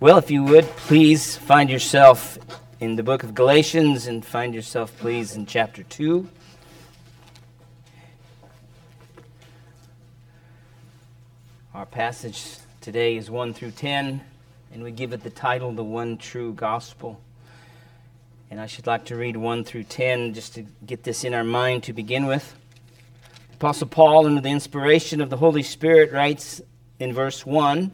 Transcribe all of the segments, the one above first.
Well, if you would, please find yourself in the book of Galatians and find yourself, please, in chapter 2. Our passage today is 1 through 10, and we give it the title, The One True Gospel. And I should like to read 1 through 10 just to get this in our mind to begin with. Apostle Paul, under the inspiration of the Holy Spirit, writes in verse 1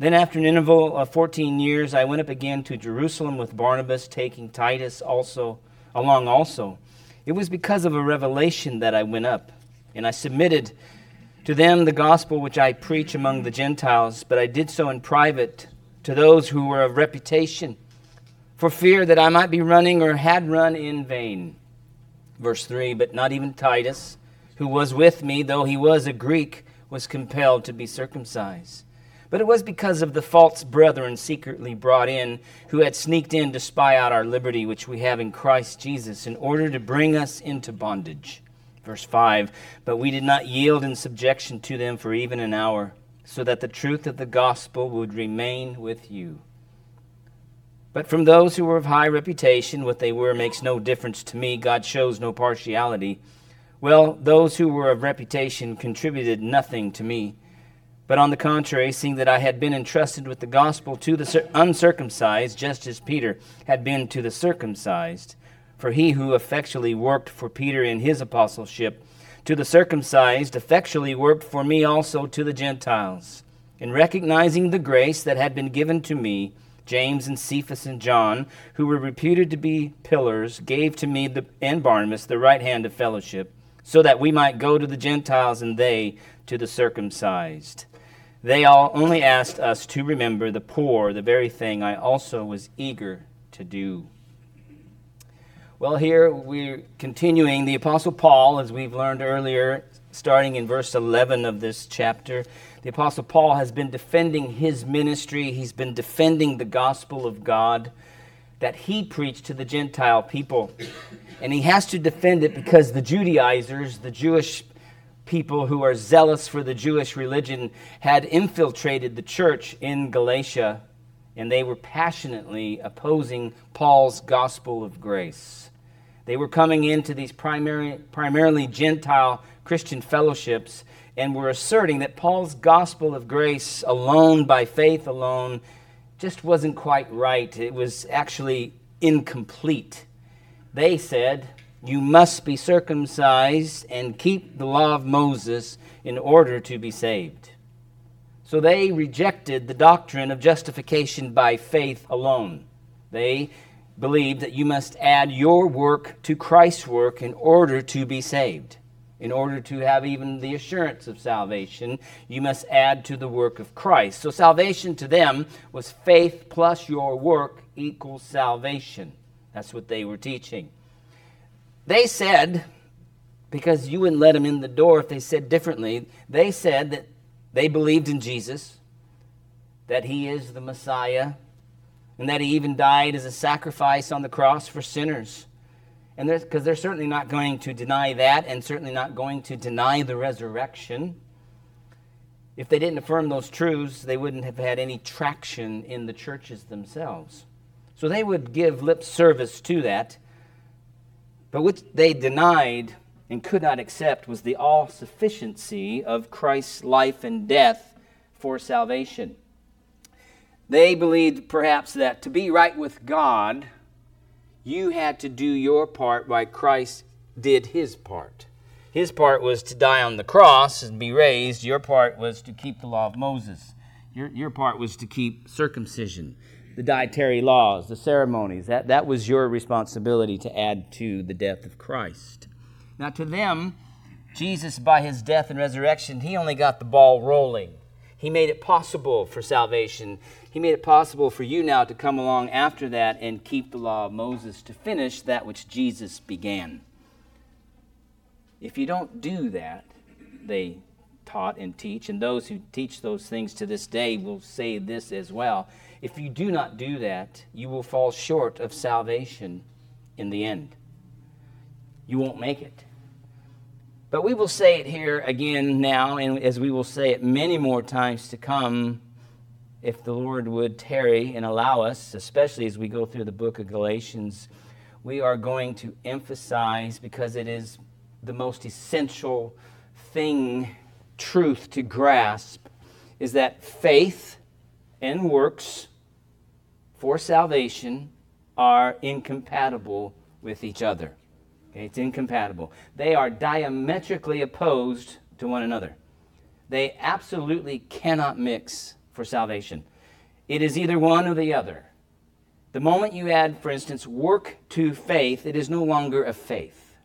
then, after an interval of uh, 14 years, I went up again to Jerusalem with Barnabas, taking Titus also along also. It was because of a revelation that I went up, and I submitted to them the gospel which I preach among the Gentiles, but I did so in private to those who were of reputation, for fear that I might be running or had run in vain. Verse 3 But not even Titus, who was with me, though he was a Greek, was compelled to be circumcised. But it was because of the false brethren secretly brought in, who had sneaked in to spy out our liberty which we have in Christ Jesus, in order to bring us into bondage. Verse 5 But we did not yield in subjection to them for even an hour, so that the truth of the gospel would remain with you. But from those who were of high reputation, what they were makes no difference to me. God shows no partiality. Well, those who were of reputation contributed nothing to me. But on the contrary, seeing that I had been entrusted with the gospel to the uncircumcised, just as Peter had been to the circumcised, for he who effectually worked for Peter in his apostleship, to the circumcised, effectually worked for me also to the Gentiles. In recognizing the grace that had been given to me, James and Cephas and John, who were reputed to be pillars, gave to me the, and Barnabas the right hand of fellowship, so that we might go to the Gentiles and they to the circumcised. They all only asked us to remember the poor, the very thing I also was eager to do. Well, here we're continuing the Apostle Paul, as we've learned earlier, starting in verse 11 of this chapter. The Apostle Paul has been defending his ministry, he's been defending the gospel of God that he preached to the Gentile people. And he has to defend it because the Judaizers, the Jewish people who are zealous for the Jewish religion had infiltrated the church in Galatia, and they were passionately opposing Paul's gospel of grace. They were coming into these primary, primarily Gentile Christian fellowships and were asserting that Paul's gospel of grace alone, by faith alone, just wasn't quite right. It was actually incomplete. They said, you must be circumcised and keep the law of Moses in order to be saved. So they rejected the doctrine of justification by faith alone. They believed that you must add your work to Christ's work in order to be saved. In order to have even the assurance of salvation, you must add to the work of Christ. So salvation to them was faith plus your work equals salvation. That's what they were teaching. They said, because you wouldn't let them in the door if they said differently, they said that they believed in Jesus, that he is the Messiah, and that he even died as a sacrifice on the cross for sinners. And because they're certainly not going to deny that, and certainly not going to deny the resurrection. If they didn't affirm those truths, they wouldn't have had any traction in the churches themselves. So they would give lip service to that. But what they denied and could not accept was the all sufficiency of Christ's life and death for salvation. They believed perhaps that to be right with God, you had to do your part while Christ did his part. His part was to die on the cross and be raised. Your part was to keep the law of Moses. Your, your part was to keep circumcision the dietary laws, the ceremonies. That, that was your responsibility to add to the death of Christ. Now, to them, Jesus, by his death and resurrection, he only got the ball rolling. He made it possible for salvation. He made it possible for you now to come along after that and keep the law of Moses to finish that which Jesus began. If you don't do that, they taught and teach, and those who teach those things to this day will say this as well if you do not do that, you will fall short of salvation in the end. You won't make it. But we will say it here again now, and as we will say it many more times to come, if the Lord would tarry and allow us, especially as we go through the book of Galatians, we are going to emphasize because it is the most essential thing, truth to grasp, is that faith and works for salvation are incompatible with each other. Okay, it's incompatible. They are diametrically opposed to one another. They absolutely cannot mix for salvation. It is either one or the other. The moment you add, for instance, work to faith, it is no longer a faith.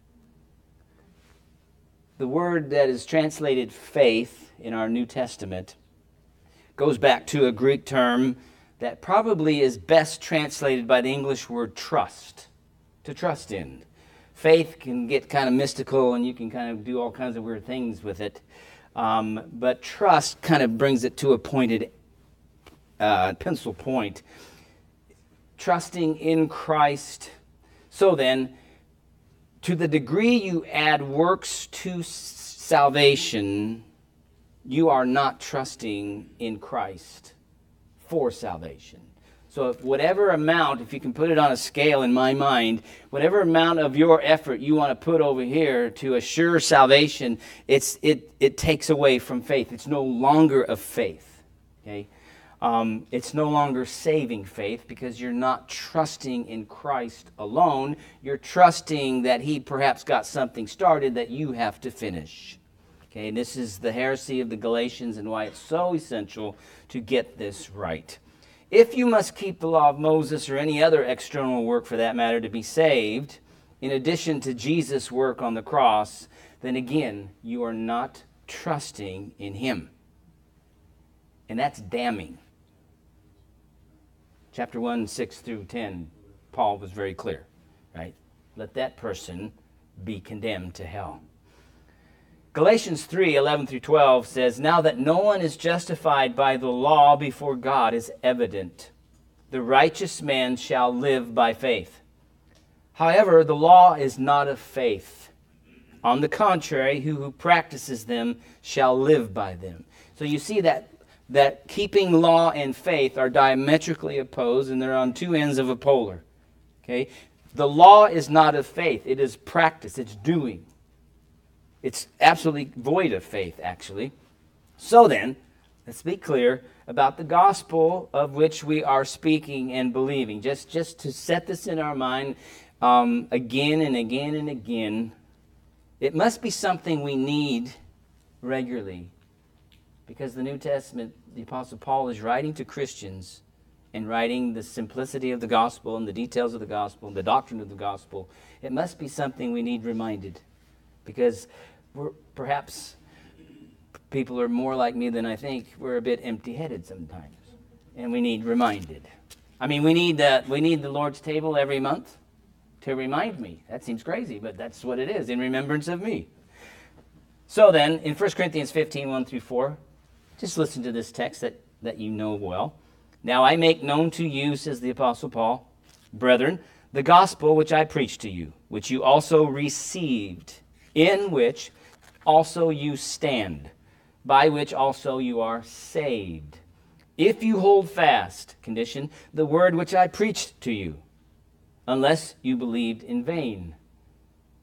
The word that is translated faith in our New Testament goes back to a Greek term that probably is best translated by the English word trust, to trust in. Faith can get kind of mystical and you can kind of do all kinds of weird things with it. Um, but trust kind of brings it to a pointed uh, pencil point. Trusting in Christ. So then, to the degree you add works to salvation, you are not trusting in Christ for salvation. So, whatever amount, if you can put it on a scale in my mind, whatever amount of your effort you want to put over here to assure salvation, it's, it, it takes away from faith. It's no longer of faith. Okay? Um, it's no longer saving faith because you're not trusting in Christ alone. You're trusting that He perhaps got something started that you have to finish. Okay, and this is the heresy of the Galatians and why it's so essential to get this right. If you must keep the law of Moses or any other external work for that matter to be saved, in addition to Jesus' work on the cross, then again, you are not trusting in Him. And that's damning. Chapter 1, 6 through 10, Paul was very clear, right? Let that person be condemned to hell. Galatians 3 11 through 12 says, Now that no one is justified by the law before God is evident. The righteous man shall live by faith. However, the law is not of faith. On the contrary, who, who practices them shall live by them. So you see that, that keeping law and faith are diametrically opposed and they're on two ends of a polar. Okay? The law is not of faith, it is practice, it's doing. It's absolutely void of faith, actually. So then, let's be clear about the gospel of which we are speaking and believing. Just, just to set this in our mind um, again and again and again, it must be something we need regularly because the New Testament, the Apostle Paul is writing to Christians and writing the simplicity of the gospel and the details of the gospel and the doctrine of the gospel. It must be something we need reminded because we're, perhaps people are more like me than I think. We're a bit empty-headed sometimes, and we need reminded. I mean, we need uh, we need the Lord's table every month to remind me. That seems crazy, but that's what it is in remembrance of me. So then, in 1 Corinthians 15, 1 through 4, just listen to this text that, that you know well. Now I make known to you, says the Apostle Paul, brethren, the gospel which I preached to you, which you also received, in which also you stand, by which also you are saved. If you hold fast, condition, the word which I preached to you, unless you believed in vain.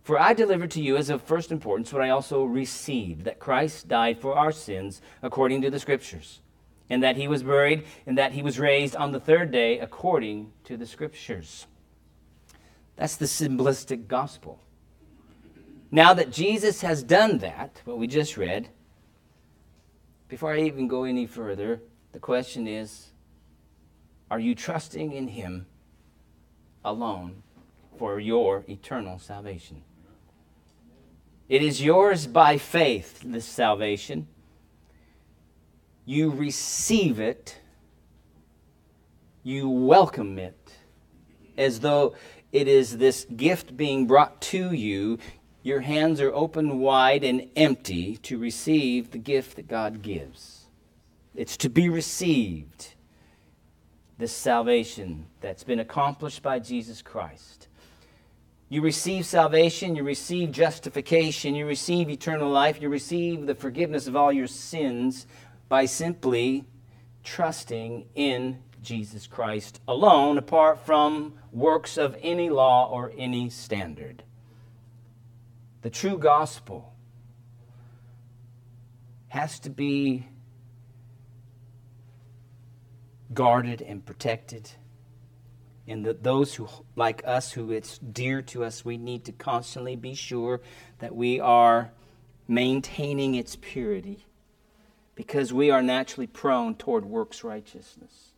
For I delivered to you as of first importance what I also received that Christ died for our sins according to the Scriptures, and that he was buried, and that he was raised on the third day according to the Scriptures. That's the simplistic gospel. Now that Jesus has done that, what we just read, before I even go any further, the question is are you trusting in Him alone for your eternal salvation? It is yours by faith, this salvation. You receive it, you welcome it as though it is this gift being brought to you your hands are open wide and empty to receive the gift that God gives. It's to be received, this salvation that's been accomplished by Jesus Christ. You receive salvation, you receive justification, you receive eternal life, you receive the forgiveness of all your sins by simply trusting in Jesus Christ alone, apart from works of any law or any standard. The true gospel has to be guarded and protected. And that those who, like us, who it's dear to us, we need to constantly be sure that we are maintaining its purity because we are naturally prone toward works righteousness.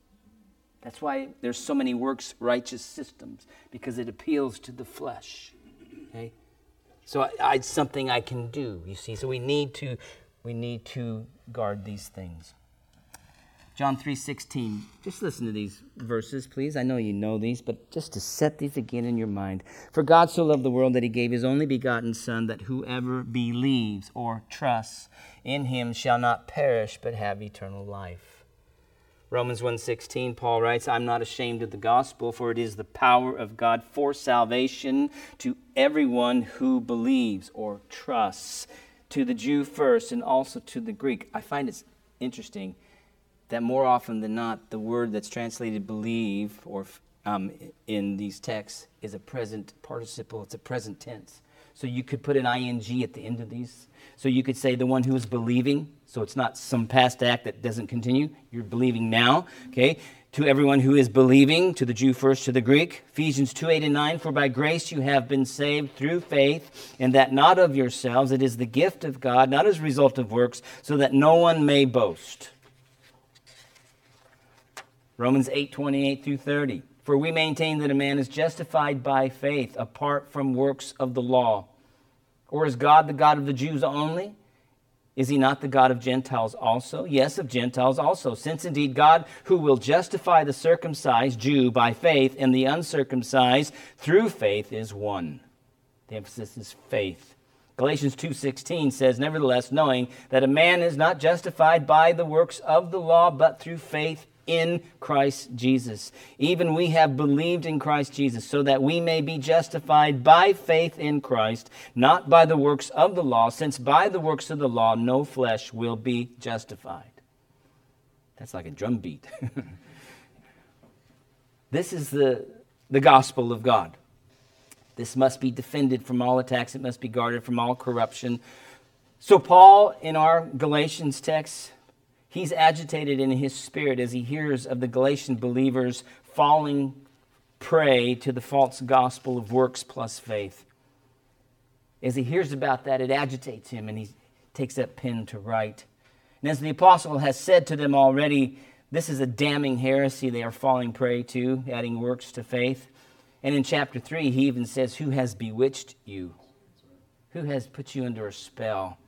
That's why there's so many works righteous systems because it appeals to the flesh. So I, I, it's something I can do, you see. So we need to we need to guard these things. John 3:16. Just listen to these verses, please. I know you know these, but just to set these again in your mind. For God so loved the world that he gave his only begotten son that whoever believes or trusts in him shall not perish but have eternal life. Romans 1:16 Paul writes, "I'm not ashamed of the gospel, for it is the power of God for salvation to everyone who believes or trusts, to the Jew first and also to the Greek." I find it interesting that more often than not, the word that's translated believe or um, in these texts is a present participle, it's a present tense. So you could put an ing at the end of these. So you could say the one who is believing. So it's not some past act that doesn't continue. You're believing now. Okay. To everyone who is believing, to the Jew first, to the Greek. Ephesians 2 8 and 9. For by grace you have been saved through faith, and that not of yourselves. It is the gift of God, not as a result of works, so that no one may boast. Romans 8 28 through 30. For we maintain that a man is justified by faith apart from works of the law. Or is God the God of the Jews only? Is he not the God of Gentiles also? Yes, of Gentiles also. Since indeed God, who will justify the circumcised Jew by faith and the uncircumcised through faith, is one. The emphasis is faith. Galatians 2:16 says, "Nevertheless, knowing that a man is not justified by the works of the law, but through faith in Christ Jesus. Even we have believed in Christ Jesus, so that we may be justified by faith in Christ, not by the works of the law, since by the works of the law no flesh will be justified. That's like a drum beat. this is the, the gospel of God. This must be defended from all attacks, it must be guarded from all corruption. So, Paul, in our Galatians text, He's agitated in his spirit as he hears of the Galatian believers falling prey to the false gospel of works plus faith. As he hears about that, it agitates him and he takes that pen to write. And as the apostle has said to them already, this is a damning heresy they are falling prey to, adding works to faith. And in chapter 3, he even says, Who has bewitched you? Who has put you under a spell?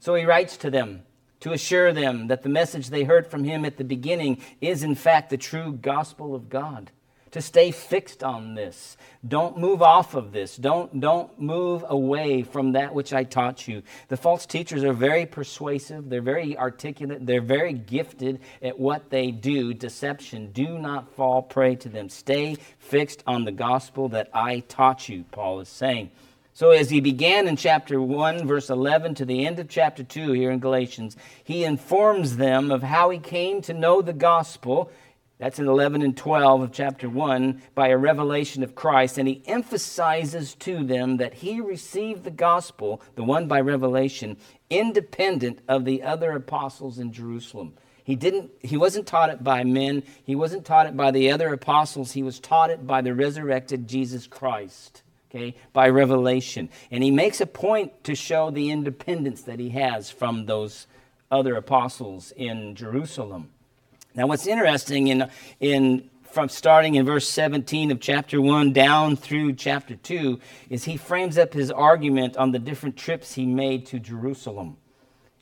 So he writes to them to assure them that the message they heard from him at the beginning is, in fact, the true gospel of God. To stay fixed on this. Don't move off of this. Don't, don't move away from that which I taught you. The false teachers are very persuasive, they're very articulate, they're very gifted at what they do deception. Do not fall prey to them. Stay fixed on the gospel that I taught you, Paul is saying. So, as he began in chapter 1, verse 11, to the end of chapter 2 here in Galatians, he informs them of how he came to know the gospel. That's in 11 and 12 of chapter 1 by a revelation of Christ. And he emphasizes to them that he received the gospel, the one by revelation, independent of the other apostles in Jerusalem. He didn't he wasn't taught it by men, he wasn't taught it by the other apostles, he was taught it by the resurrected Jesus Christ okay, by revelation. And he makes a point to show the independence that he has from those other apostles in Jerusalem. Now, what's interesting in, in from starting in verse 17 of chapter 1 down through chapter 2 is he frames up his argument on the different trips he made to Jerusalem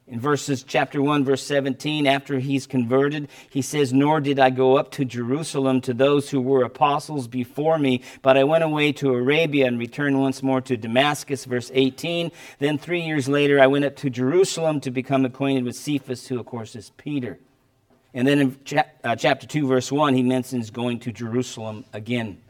in verses chapter 1 verse 17 after he's converted he says nor did i go up to jerusalem to those who were apostles before me but i went away to arabia and returned once more to damascus. Verse 18 then three years later i went up to jerusalem to become acquainted with cephas who of course is peter. And then in cha- uh, chapter 2 verse 1 he mentions going to jerusalem again.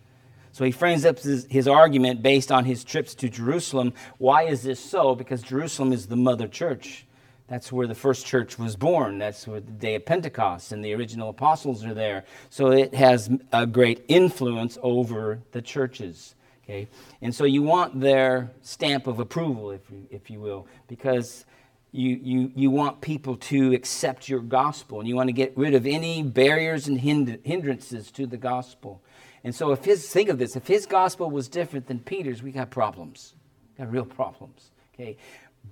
So he frames up his, his argument based on his trips to jerusalem. Why is this so? Because jerusalem is the mother church That's where the first church was born. That's where the day of Pentecost, and the original apostles are there. So it has a great influence over the churches. Okay? And so you want their stamp of approval, if you, if you will, because you, you, you want people to accept your gospel and you want to get rid of any barriers and hindrances to the gospel. And so, if his, think of this, if his gospel was different than Peter's, we got problems. We got real problems. Okay?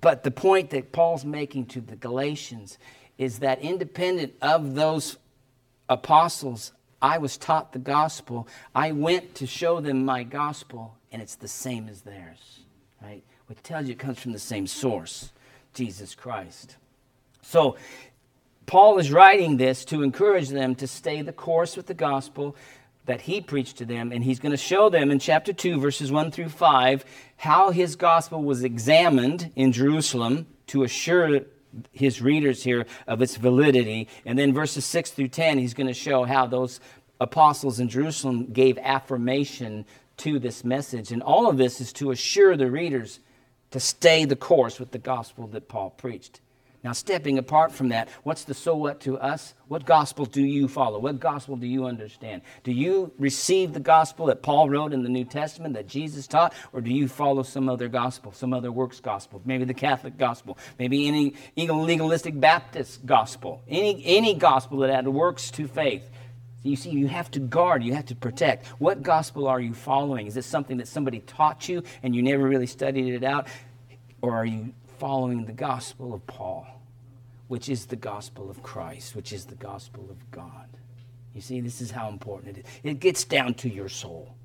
But the point that Paul's making to the Galatians is that independent of those apostles, I was taught the gospel. I went to show them my gospel, and it's the same as theirs. Right? Which tells you it comes from the same source, Jesus Christ. So Paul is writing this to encourage them to stay the course with the gospel that he preached to them, and he's going to show them in chapter 2, verses 1 through 5, how his gospel was examined in Jerusalem to assure his readers here of its validity. And then verses 6 through 10, he's going to show how those apostles in Jerusalem gave affirmation to this message. And all of this is to assure the readers to stay the course with the gospel that Paul preached. Now, stepping apart from that, what's the so what to us? What gospel do you follow? What gospel do you understand? Do you receive the gospel that Paul wrote in the New Testament that Jesus taught, or do you follow some other gospel, some other works gospel? Maybe the Catholic gospel, maybe any legalistic Baptist gospel, any, any gospel that had works to faith. You see, you have to guard, you have to protect. What gospel are you following? Is it something that somebody taught you and you never really studied it out? Or are you following the gospel of Paul? Which is the gospel of Christ, which is the gospel of God. You see, this is how important it is. It gets down to your soul.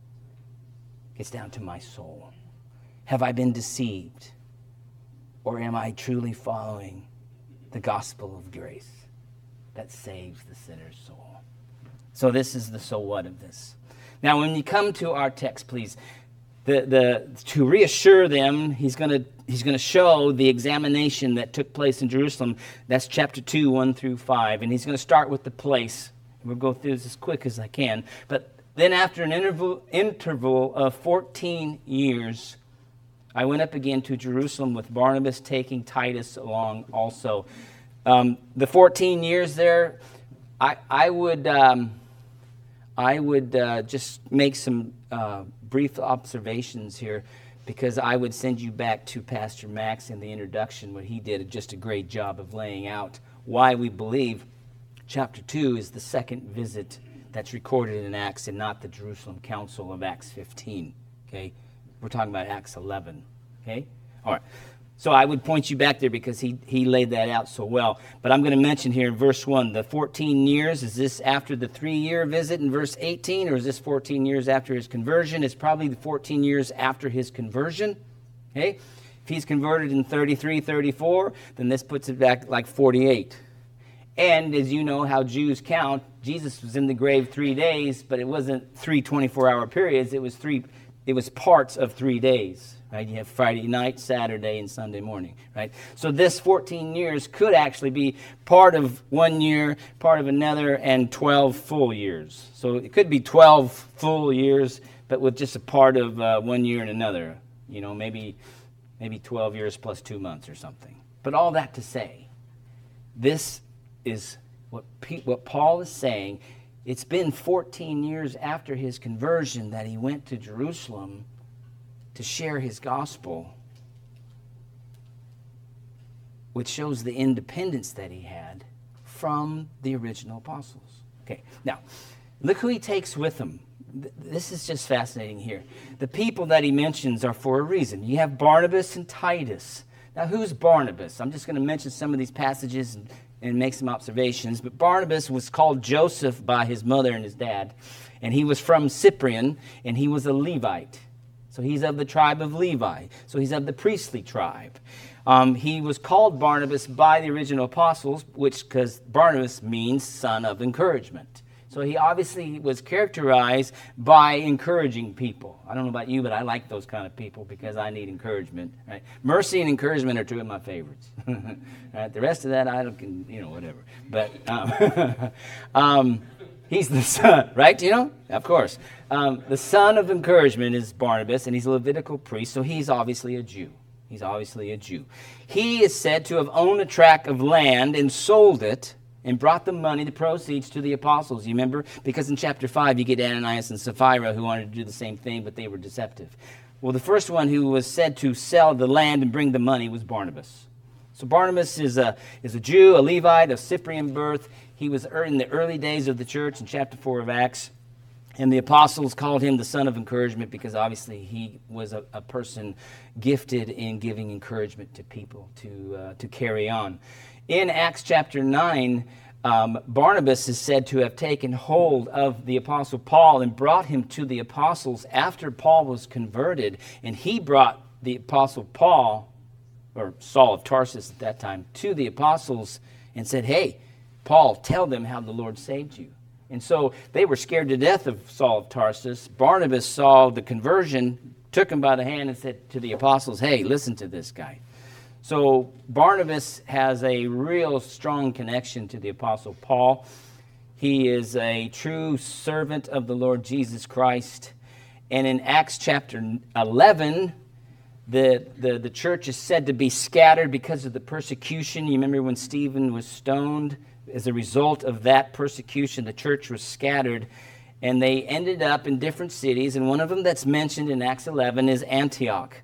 It gets down to my soul. Have I been deceived? Or am I truly following the gospel of grace that saves the sinner's soul? So this is the so what of this. Now, when you come to our text, please, the, the, to reassure them, he's going to he's to show the examination that took place in Jerusalem. That's chapter 2, 1 through 5. And he's going to start with the place. We'll go through this as quick as I can. But then, after an interval, interval of 14 years, I went up again to Jerusalem with Barnabas, taking Titus along also. Um, the 14 years there, I, I would, um, I would uh, just make some uh, brief observations here because I would send you back to Pastor Max in the introduction where he did just a great job of laying out why we believe chapter 2 is the second visit that's recorded in Acts and not the Jerusalem Council of Acts 15. Okay? We're talking about Acts 11. Okay? All right. So I would point you back there because he, he laid that out so well. But I'm going to mention here in verse 1 the 14 years. Is this after the three year visit in verse 18, or is this 14 years after his conversion? It's probably the 14 years after his conversion. Okay? If he's converted in 33, 34, then this puts it back like 48. And as you know how Jews count, Jesus was in the grave three days, but it wasn't three 24 hour periods, it was three it was parts of three days right? You have Friday night, Saturday, and Sunday morning, right? So this 14 years could actually be part of one year, part of another, and 12 full years. So it could be 12 full years, but with just a part of uh, one year and another. You know, maybe maybe 12 years plus two months or something. But all that to say, this is what, what Paul is saying. It's been 14 years after his conversion that he went to Jerusalem to share his gospel, which shows the independence that he had from the original apostles. Okay, now look who he takes with him. This is just fascinating here. The people that he mentions are for a reason. You have Barnabas and Titus. Now, who's Barnabas? I'm just going to mention some of these passages and, and make some observations. But Barnabas was called Joseph by his mother and his dad, and he was from Cyprian, and he was a Levite. So he's of the tribe of Levi. So he's of the priestly tribe. Um, he was called Barnabas by the original apostles, which because Barnabas means son of encouragement. So he obviously was characterized by encouraging people. I don't know about you, but I like those kind of people because I need encouragement. Right? Mercy and encouragement are two of my favorites. right? The rest of that, I don't, you know, whatever. But um, um, he's the son, right? You know, of course. Um, the son of encouragement is Barnabas, and he's a Levitical priest, so he's obviously a Jew. He's obviously a Jew. He is said to have owned a tract of land and sold it and brought the money, the proceeds, to the apostles. You remember? Because in chapter 5, you get Ananias and Sapphira who wanted to do the same thing, but they were deceptive. Well, the first one who was said to sell the land and bring the money was Barnabas. So Barnabas is a, is a Jew, a Levite of Cyprian birth. He was in the early days of the church in chapter 4 of Acts. And the apostles called him the son of encouragement because obviously he was a, a person gifted in giving encouragement to people to, uh, to carry on. In Acts chapter 9, um, Barnabas is said to have taken hold of the apostle Paul and brought him to the apostles after Paul was converted. And he brought the apostle Paul, or Saul of Tarsus at that time, to the apostles and said, Hey, Paul, tell them how the Lord saved you. And so they were scared to death of Saul of Tarsus. Barnabas saw the conversion, took him by the hand, and said to the apostles, Hey, listen to this guy. So Barnabas has a real strong connection to the apostle Paul. He is a true servant of the Lord Jesus Christ. And in Acts chapter 11, the, the, the church is said to be scattered because of the persecution. You remember when Stephen was stoned? As a result of that persecution, the church was scattered and they ended up in different cities. And one of them that's mentioned in Acts 11 is Antioch.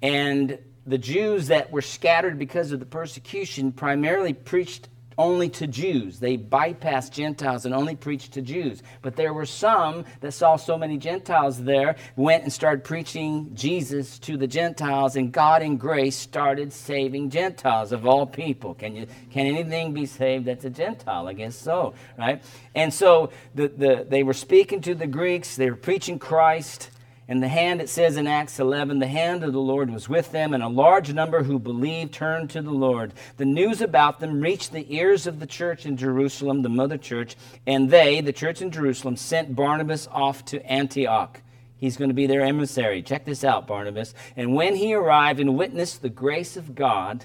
And the Jews that were scattered because of the persecution primarily preached only to Jews. They bypassed Gentiles and only preached to Jews. But there were some that saw so many Gentiles there, went and started preaching Jesus to the Gentiles, and God in grace started saving Gentiles of all people. Can you can anything be saved that's a Gentile? I guess so, right? And so the, the they were speaking to the Greeks, they were preaching Christ. And the hand, it says in Acts 11, the hand of the Lord was with them, and a large number who believed turned to the Lord. The news about them reached the ears of the church in Jerusalem, the mother church, and they, the church in Jerusalem, sent Barnabas off to Antioch. He's going to be their emissary. Check this out, Barnabas. And when he arrived and witnessed the grace of God,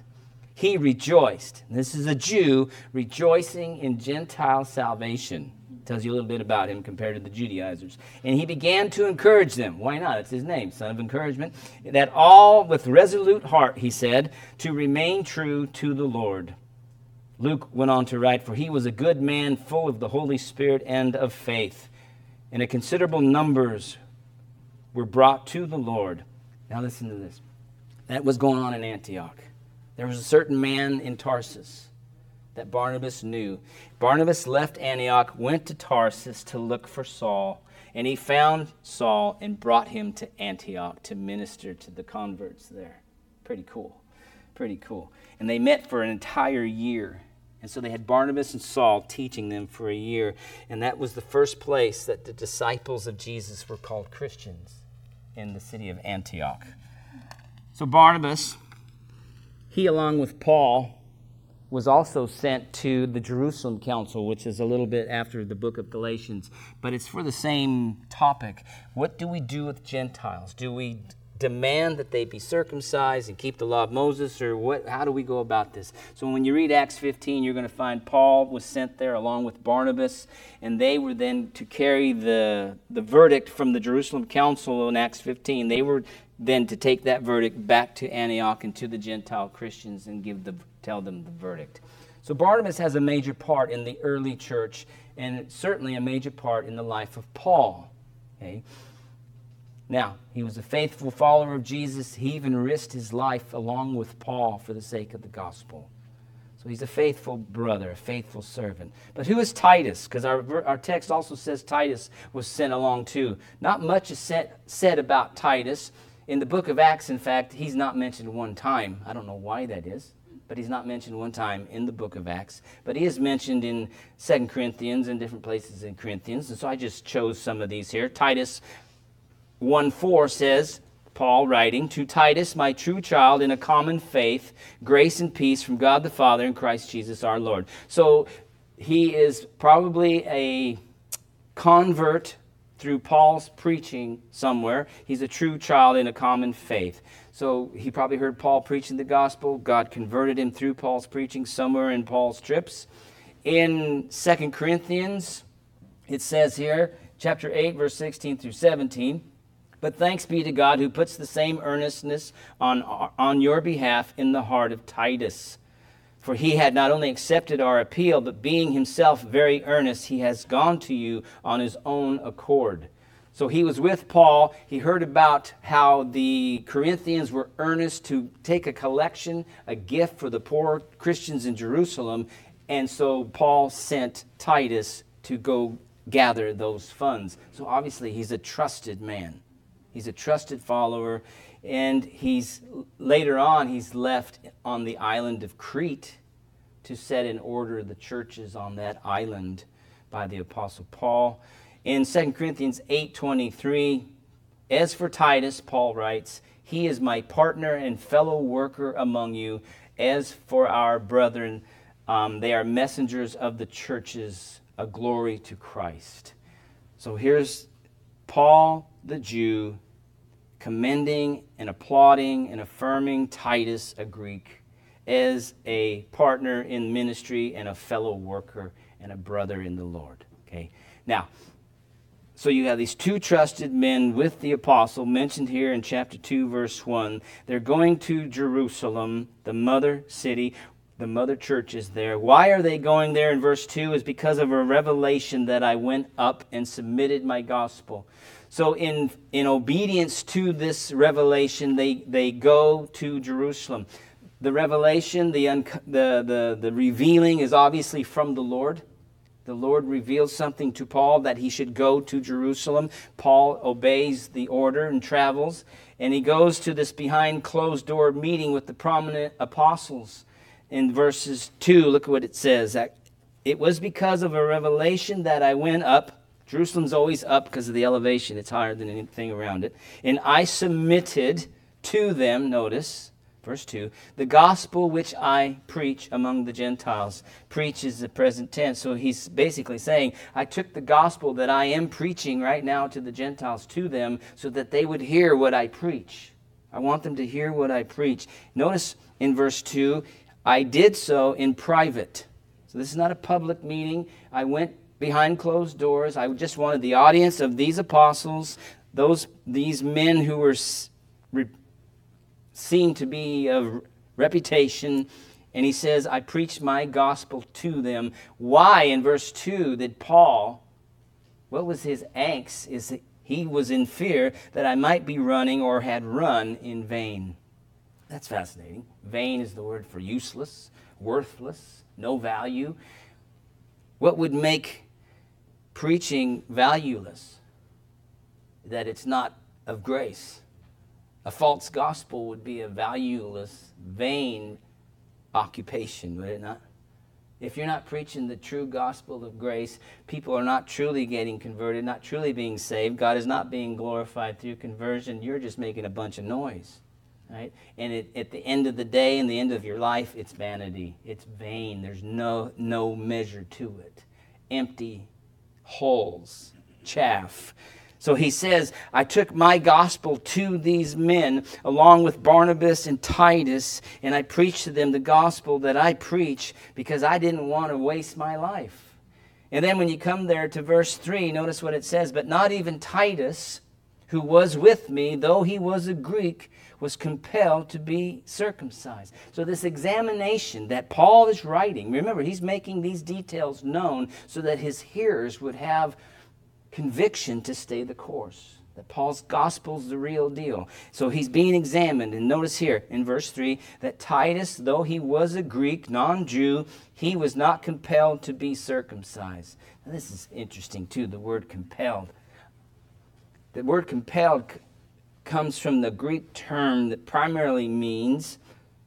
he rejoiced. This is a Jew rejoicing in Gentile salvation. Tells you a little bit about him compared to the Judaizers. And he began to encourage them. Why not? It's his name, son of encouragement. That all with resolute heart, he said, to remain true to the Lord. Luke went on to write, For he was a good man, full of the Holy Spirit and of faith. And a considerable numbers were brought to the Lord. Now listen to this. That was going on in Antioch. There was a certain man in Tarsus that Barnabas knew. Barnabas left Antioch, went to Tarsus to look for Saul, and he found Saul and brought him to Antioch to minister to the converts there. Pretty cool. Pretty cool. And they met for an entire year. And so they had Barnabas and Saul teaching them for a year. And that was the first place that the disciples of Jesus were called Christians in the city of Antioch. So Barnabas, he along with Paul, was also sent to the Jerusalem Council, which is a little bit after the book of Galatians, but it's for the same topic. What do we do with Gentiles? Do we demand that they be circumcised and keep the law of Moses, or what? How do we go about this? So when you read Acts 15, you're going to find Paul was sent there along with Barnabas, and they were then to carry the the verdict from the Jerusalem Council in Acts 15. They were then to take that verdict back to Antioch and to the Gentile Christians and give the tell them the verdict. So Barnabas has a major part in the early church and certainly a major part in the life of Paul. Okay? Now, he was a faithful follower of Jesus. He even risked his life along with Paul for the sake of the gospel. So he's a faithful brother, a faithful servant. But who is Titus? Because our, our text also says Titus was sent along too. Not much is said, said about Titus. In the book of Acts, in fact, he's not mentioned one time. I don't know why that is but he's not mentioned one time in the book of Acts. But he is mentioned in Second Corinthians and different places in Corinthians. And so I just chose some of these here. Titus 1 4 says, Paul writing, To Titus, my true child in a common faith, grace and peace from God the Father and Christ Jesus our Lord. So he is probably a convert through Paul's preaching somewhere. He's a true child in a common faith. So he probably heard Paul preaching the gospel. God converted him through Paul's preaching somewhere in Paul's trips. In Second Corinthians, it says here, chapter 8, verse 16 through 17, But thanks be to God who puts the same earnestness on, on your behalf in the heart of Titus. For he had not only accepted our appeal, but being himself very earnest, he has gone to you on his own accord. So he was with Paul. He heard about how the Corinthians were earnest to take a collection, a gift for the poor Christians in Jerusalem. And so Paul sent Titus to go gather those funds. So obviously he's a trusted man. He's a trusted follower, and he's later on he's left on the island of Crete to set in order the churches on that island by the apostle Paul. In 2 Corinthians 8:23, as for Titus, Paul writes, he is my partner and fellow worker among you. As for our brethren, um, they are messengers of the churches, a glory to Christ. So here's Paul the Jew commending and applauding and affirming Titus, a Greek, as a partner in ministry and a fellow worker and a brother in the Lord. Okay. Now, so you have these two trusted men with the apostle mentioned here in chapter 2, verse 1. They're going to Jerusalem, the mother city. The mother church is there. Why are they going there in verse 2? Is because of a revelation that I went up and submitted my gospel. So, in, in obedience to this revelation, they, they go to Jerusalem. The revelation, the, the, the, the revealing is obviously from the Lord. The Lord reveals something to Paul that he should go to Jerusalem. Paul obeys the order and travels, and he goes to this behind closed door meeting with the prominent apostles. In verses 2, look at what it says. It was because of a revelation that I went up Jerusalem's always up because of the elevation, it's higher than anything around it. And I submitted to them, notice, verse 2, the gospel which I preach among the Gentiles. Preach is the present tense. So he's basically saying, I took the gospel that I am preaching right now to the Gentiles to them so that they would hear what I preach. I want them to hear what I preach. Notice in verse 2, I did so in private. So this is not a public meeting. I went behind closed doors. I just wanted the audience of these apostles, those these men who were seen to be of reputation. And he says, I preached my gospel to them. Why, in verse 2, did Paul, what was his angst? Is he was in fear that I might be running or had run in vain. That's fascinating. Vain is the word for useless, worthless, no value. What would make preaching valueless, that it's not of grace. A false gospel would be a valueless, vain occupation, would it not? If you're not preaching the true gospel of grace, people are not truly getting converted, not truly being saved. God is not being glorified through conversion. You're just making a bunch of noise. Right? And it, at the end of the day and the end of your life, it's vanity. It's vain. There's no, no measure to it. Empty holes, chaff. So he says, I took my gospel to these men along with Barnabas and Titus, and I preached to them the gospel that I preach because I didn't want to waste my life. And then when you come there to verse 3, notice what it says, but not even Titus, who was with me, though he was a Greek, was compelled to be circumcised. So, this examination that Paul is writing, remember, he's making these details known so that his hearers would have conviction to stay the course. That Paul's gospel's the real deal. So he's being examined. And notice here in verse 3 that Titus, though he was a Greek, non Jew, he was not compelled to be circumcised. Now, this is interesting too, the word compelled. The word compelled comes from the Greek term that primarily means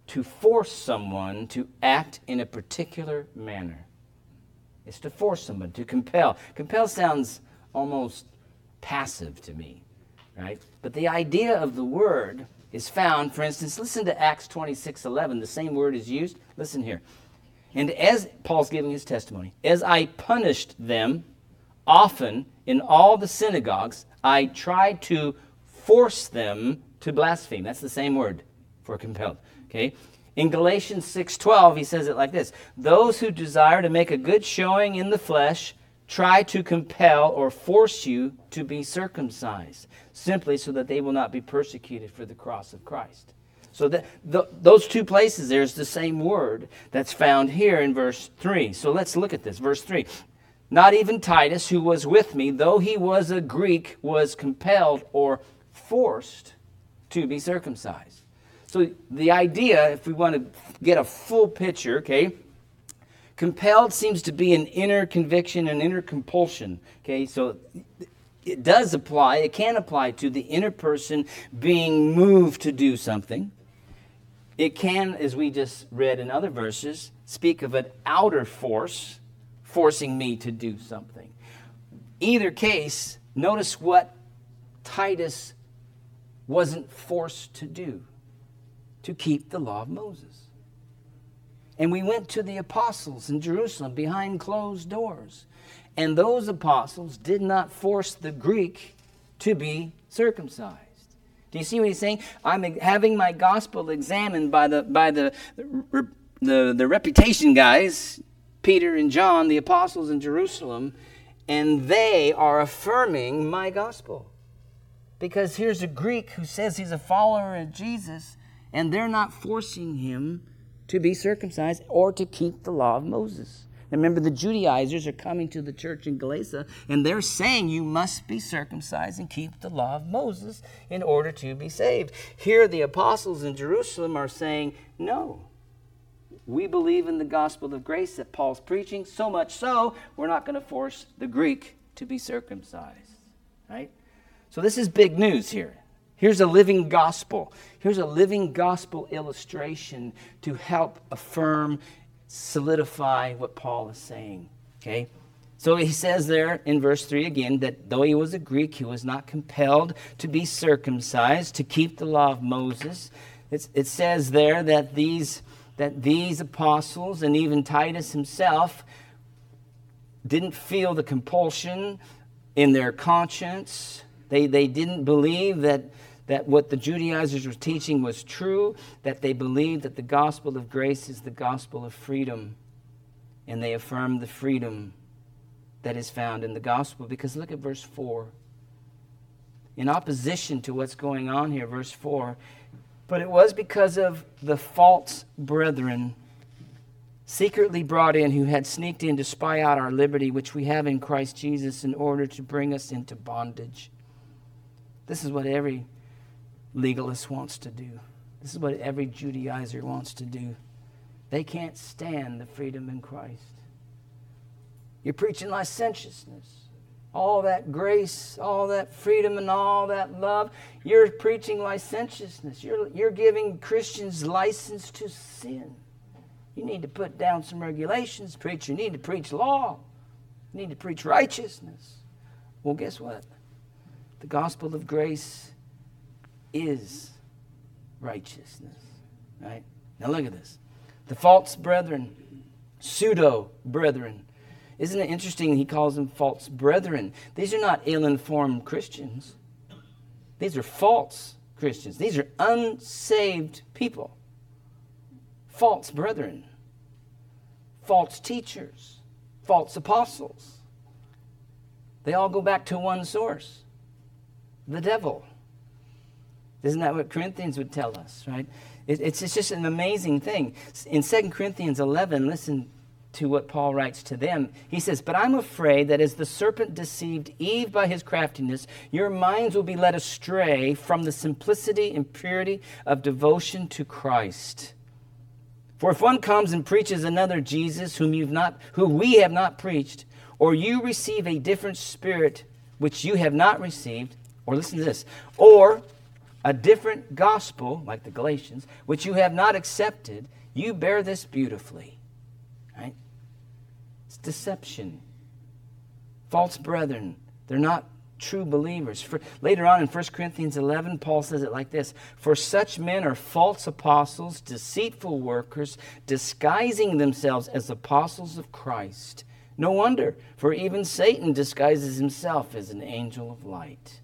to force someone to act in a particular manner. It's to force someone, to compel. Compel sounds almost passive to me, right? But the idea of the word is found, for instance, listen to Acts 26 11. The same word is used. Listen here. And as Paul's giving his testimony, as I punished them often in all the synagogues, I tried to force them to blaspheme. That's the same word for compelled. Okay? In Galatians 6:12, he says it like this: "Those who desire to make a good showing in the flesh try to compel or force you to be circumcised, simply so that they will not be persecuted for the cross of Christ. So that the, those two places, there's the same word that's found here in verse 3. So let's look at this. Verse 3. Not even Titus, who was with me, though he was a Greek, was compelled or forced to be circumcised. So the idea, if we want to get a full picture, okay, compelled seems to be an inner conviction, an inner compulsion. Okay, so it does apply, it can apply to the inner person being moved to do something. It can, as we just read in other verses, speak of an outer force forcing me to do something. Either case, notice what Titus wasn't forced to do to keep the law of Moses. And we went to the apostles in Jerusalem behind closed doors. And those apostles did not force the Greek to be circumcised. Do you see what he's saying? I'm having my gospel examined by the by the the, the reputation guys, Peter and John, the apostles in Jerusalem, and they are affirming my gospel. Because here's a Greek who says he's a follower of Jesus, and they're not forcing him to be circumcised or to keep the law of Moses. Remember, the Judaizers are coming to the church in Galatia, and they're saying you must be circumcised and keep the law of Moses in order to be saved. Here, the apostles in Jerusalem are saying, no. We believe in the gospel of grace that Paul's preaching, so much so, we're not going to force the Greek to be circumcised. Right? So this is big news here. Here's a living gospel. Here's a living gospel illustration to help affirm, solidify what Paul is saying. Okay? So he says there in verse 3 again that though he was a Greek, he was not compelled to be circumcised to keep the law of Moses. It's, it says there that these, that these apostles and even Titus himself didn't feel the compulsion in their conscience they, they didn't believe that, that what the Judaizers were teaching was true, that they believed that the gospel of grace is the gospel of freedom. And they affirmed the freedom that is found in the gospel. Because look at verse 4. In opposition to what's going on here, verse 4 but it was because of the false brethren secretly brought in who had sneaked in to spy out our liberty, which we have in Christ Jesus, in order to bring us into bondage. This is what every legalist wants to do. This is what every Judaizer wants to do. They can't stand the freedom in Christ. You're preaching licentiousness, all that grace, all that freedom, and all that love. You're preaching licentiousness. You're, you're giving Christians license to sin. You need to put down some regulations, preacher. You need to preach law. You need to preach righteousness. Well, guess what? The gospel of grace is righteousness. Right? Now look at this. The false brethren, pseudo brethren. Isn't it interesting he calls them false brethren? These are not ill informed Christians, these are false Christians. These are unsaved people. False brethren, false teachers, false apostles. They all go back to one source the devil. Isn't that what Corinthians would tell us, right? It, it's, it's just an amazing thing. In 2 Corinthians 11, listen to what Paul writes to them. He says, But I'm afraid that as the serpent deceived Eve by his craftiness, your minds will be led astray from the simplicity and purity of devotion to Christ. For if one comes and preaches another Jesus whom you've not who we have not preached, or you receive a different spirit which you have not received, or listen to this, or a different gospel, like the Galatians, which you have not accepted, you bear this beautifully. Right? It's deception. False brethren, they're not true believers. For, later on in 1 Corinthians 11, Paul says it like this For such men are false apostles, deceitful workers, disguising themselves as apostles of Christ. No wonder, for even Satan disguises himself as an angel of light.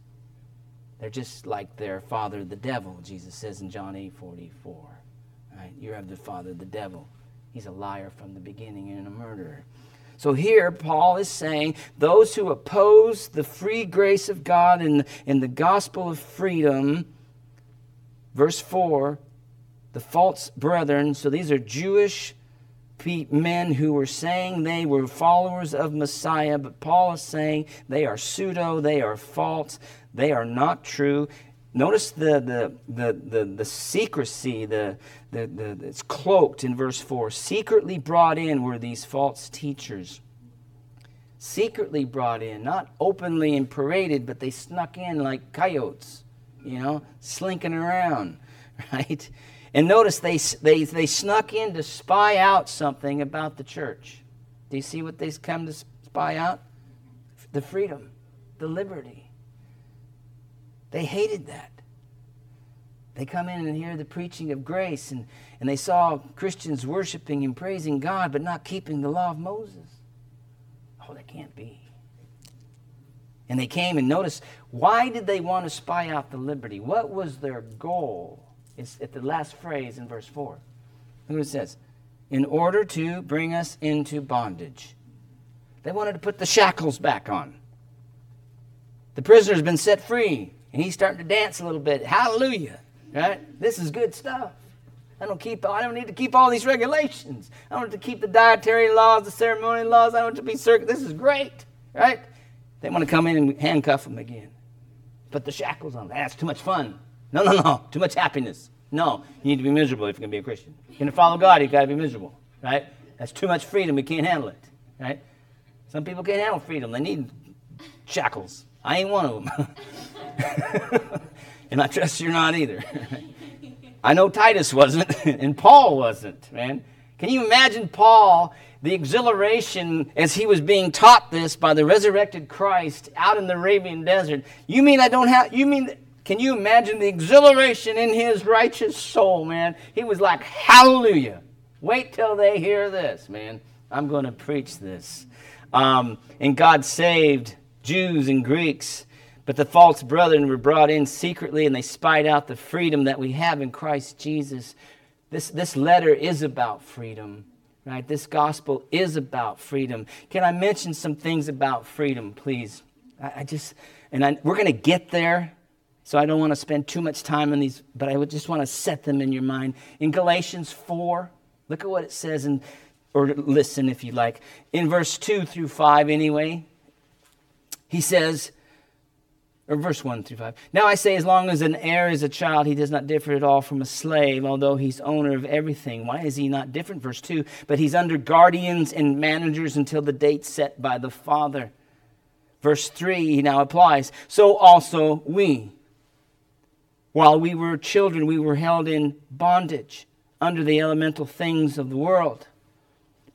They're just like their father, the devil, Jesus says in John 8 44. Right? You have the father, the devil. He's a liar from the beginning and a murderer. So here, Paul is saying those who oppose the free grace of God in, in the gospel of freedom, verse 4, the false brethren, so these are Jewish men who were saying they were followers of Messiah, but Paul is saying they are pseudo, they are false, they are not true. Notice the, the, the, the, the secrecy, the, the, the, it's cloaked in verse 4. Secretly brought in were these false teachers. Secretly brought in, not openly and paraded, but they snuck in like coyotes, you know, slinking around, right? And notice they, they, they snuck in to spy out something about the church. Do you see what they've come to spy out? The freedom, the liberty. They hated that. They come in and hear the preaching of grace, and, and they saw Christians worshiping and praising God, but not keeping the law of Moses. Oh, that can't be. And they came and noticed why did they want to spy out the liberty? What was their goal? It's at the last phrase in verse 4. Look what it says. In order to bring us into bondage. They wanted to put the shackles back on. The prisoner's been set free, and he's starting to dance a little bit. Hallelujah. Right? This is good stuff. I don't keep I don't need to keep all these regulations. I don't have to keep the dietary laws, the ceremonial laws. I don't have to be circ this is great. Right? They want to come in and handcuff them again. Put the shackles on. That's too much fun. No, no, no. Too much happiness. No. You need to be miserable if you're gonna be a Christian. You're gonna follow God, you've got to be miserable. Right? That's too much freedom. We can't handle it. Right? Some people can't handle freedom. They need shackles. I ain't one of them. And I trust you're not either. I know Titus wasn't, and Paul wasn't, man. Can you imagine Paul, the exhilaration as he was being taught this by the resurrected Christ out in the Arabian desert? You mean I don't have, you mean, can you imagine the exhilaration in his righteous soul, man? He was like, hallelujah. Wait till they hear this, man. I'm going to preach this. Um, and God saved Jews and Greeks but the false brethren were brought in secretly and they spied out the freedom that we have in Christ Jesus. This, this letter is about freedom, right? This gospel is about freedom. Can I mention some things about freedom, please? I, I just, and I, we're going to get there, so I don't want to spend too much time on these, but I would just want to set them in your mind. In Galatians 4, look at what it says, in, or listen if you like. In verse 2 through 5, anyway, he says, or verse 1 through 5. Now I say, as long as an heir is a child, he does not differ at all from a slave, although he's owner of everything. Why is he not different? Verse 2 But he's under guardians and managers until the date set by the father. Verse 3 he now applies. So also we. While we were children, we were held in bondage under the elemental things of the world.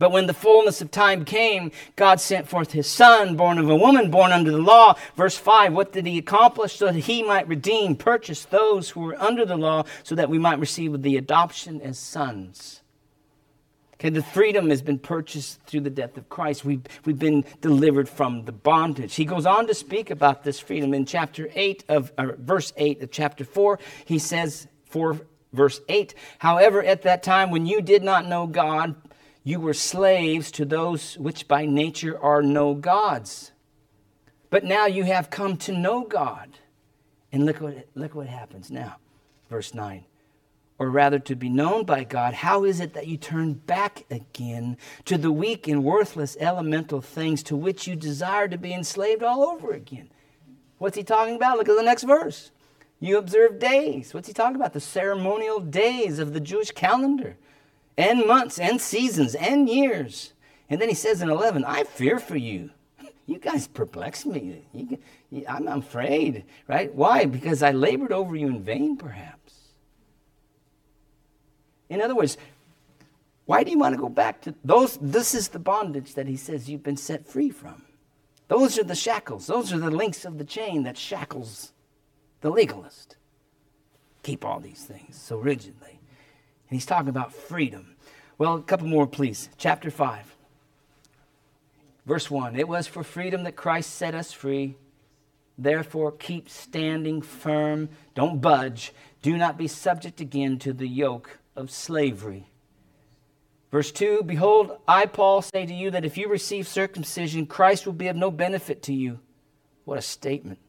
But when the fullness of time came, God sent forth his son, born of a woman, born under the law. Verse 5 What did he accomplish? So that he might redeem, purchase those who were under the law, so that we might receive the adoption as sons. Okay, the freedom has been purchased through the death of Christ. We've, we've been delivered from the bondage. He goes on to speak about this freedom in chapter 8 of verse 8 of chapter 4. He says, 4 verse 8, however, at that time when you did not know God, you were slaves to those which by nature are no gods. But now you have come to know God. And look what, look what happens now. Verse 9. Or rather, to be known by God, how is it that you turn back again to the weak and worthless elemental things to which you desire to be enslaved all over again? What's he talking about? Look at the next verse. You observe days. What's he talking about? The ceremonial days of the Jewish calendar and months and seasons and years. And then he says in 11, I fear for you. You guys perplex me. You, I'm afraid, right? Why? Because I labored over you in vain, perhaps. In other words, why do you want to go back to those? This is the bondage that he says you've been set free from. Those are the shackles. Those are the links of the chain that shackles the legalist. Keep all these things so rigidly. And he's talking about freedom. Well, a couple more, please. Chapter 5, verse 1. It was for freedom that Christ set us free. Therefore, keep standing firm. Don't budge. Do not be subject again to the yoke of slavery. Verse 2 Behold, I, Paul, say to you that if you receive circumcision, Christ will be of no benefit to you. What a statement.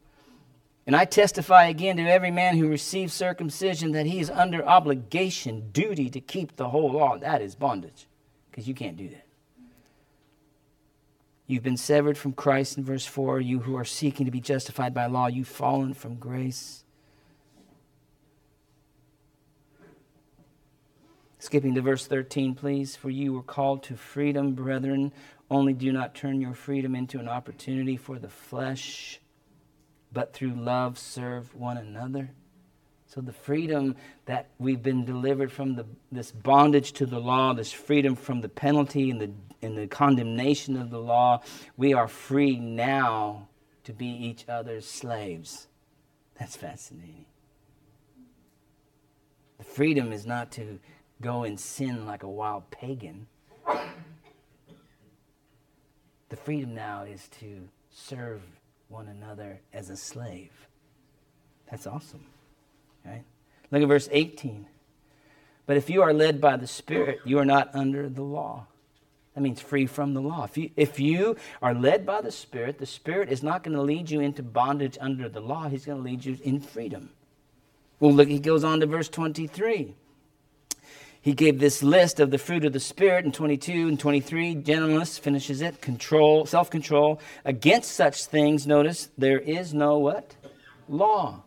And I testify again to every man who receives circumcision that he is under obligation, duty to keep the whole law. That is bondage, because you can't do that. You've been severed from Christ in verse 4. You who are seeking to be justified by law, you've fallen from grace. Skipping to verse 13, please. For you were called to freedom, brethren. Only do not turn your freedom into an opportunity for the flesh, but through love serve one another. So, the freedom that we've been delivered from the, this bondage to the law, this freedom from the penalty and the, and the condemnation of the law, we are free now to be each other's slaves. That's fascinating. The freedom is not to go and sin like a wild pagan. The freedom now is to serve one another as a slave. That's awesome. Right? Look at verse 18. But if you are led by the Spirit, you are not under the law. That means free from the law. If you, if you are led by the Spirit, the Spirit is not going to lead you into bondage under the law. He's going to lead you in freedom. Well, look, he goes on to verse 23 he gave this list of the fruit of the Spirit in 22 and 23. Gentleness finishes it. Control, self control. Against such things, notice, there is no what? Law.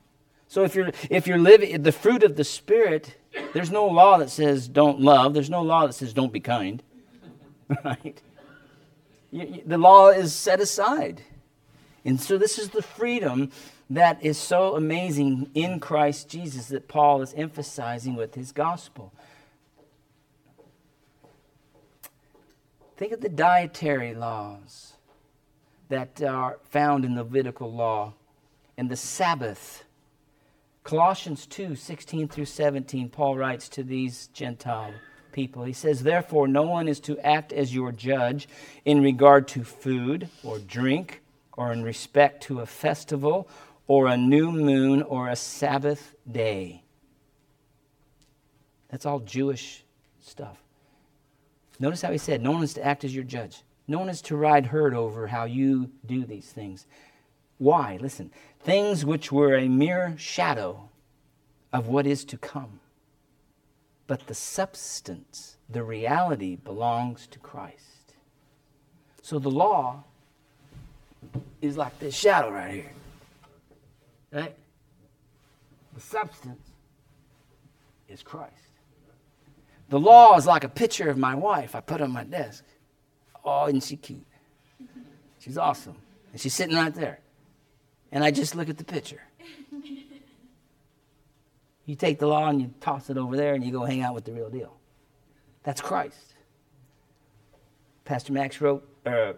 So if you're if you're living the fruit of the Spirit, there's no law that says don't love. There's no law that says don't be kind. Right? The law is set aside. And so this is the freedom that is so amazing in Christ Jesus that Paul is emphasizing with his gospel. Think of the dietary laws that are found in the Levitical law and the Sabbath. Colossians 2 16 through 17, Paul writes to these Gentile people. He says, Therefore, no one is to act as your judge in regard to food or drink, or in respect to a festival, or a new moon, or a Sabbath day. That's all Jewish stuff. Notice how he said, No one is to act as your judge. No one is to ride herd over how you do these things. Why? Listen, things which were a mere shadow of what is to come. But the substance, the reality, belongs to Christ. So the law is like this shadow right here. Right? The substance is Christ. The law is like a picture of my wife I put on my desk. Oh, isn't she cute? She's awesome. And she's sitting right there. And I just look at the picture. You take the law and you toss it over there and you go hang out with the real deal. That's Christ. Pastor Max wrote, uh,